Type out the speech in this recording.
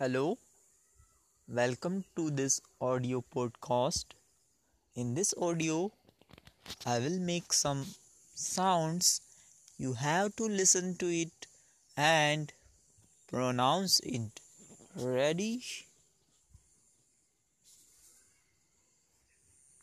Hello, welcome to this audio podcast. In this audio, I will make some sounds. You have to listen to it and pronounce it. Ready?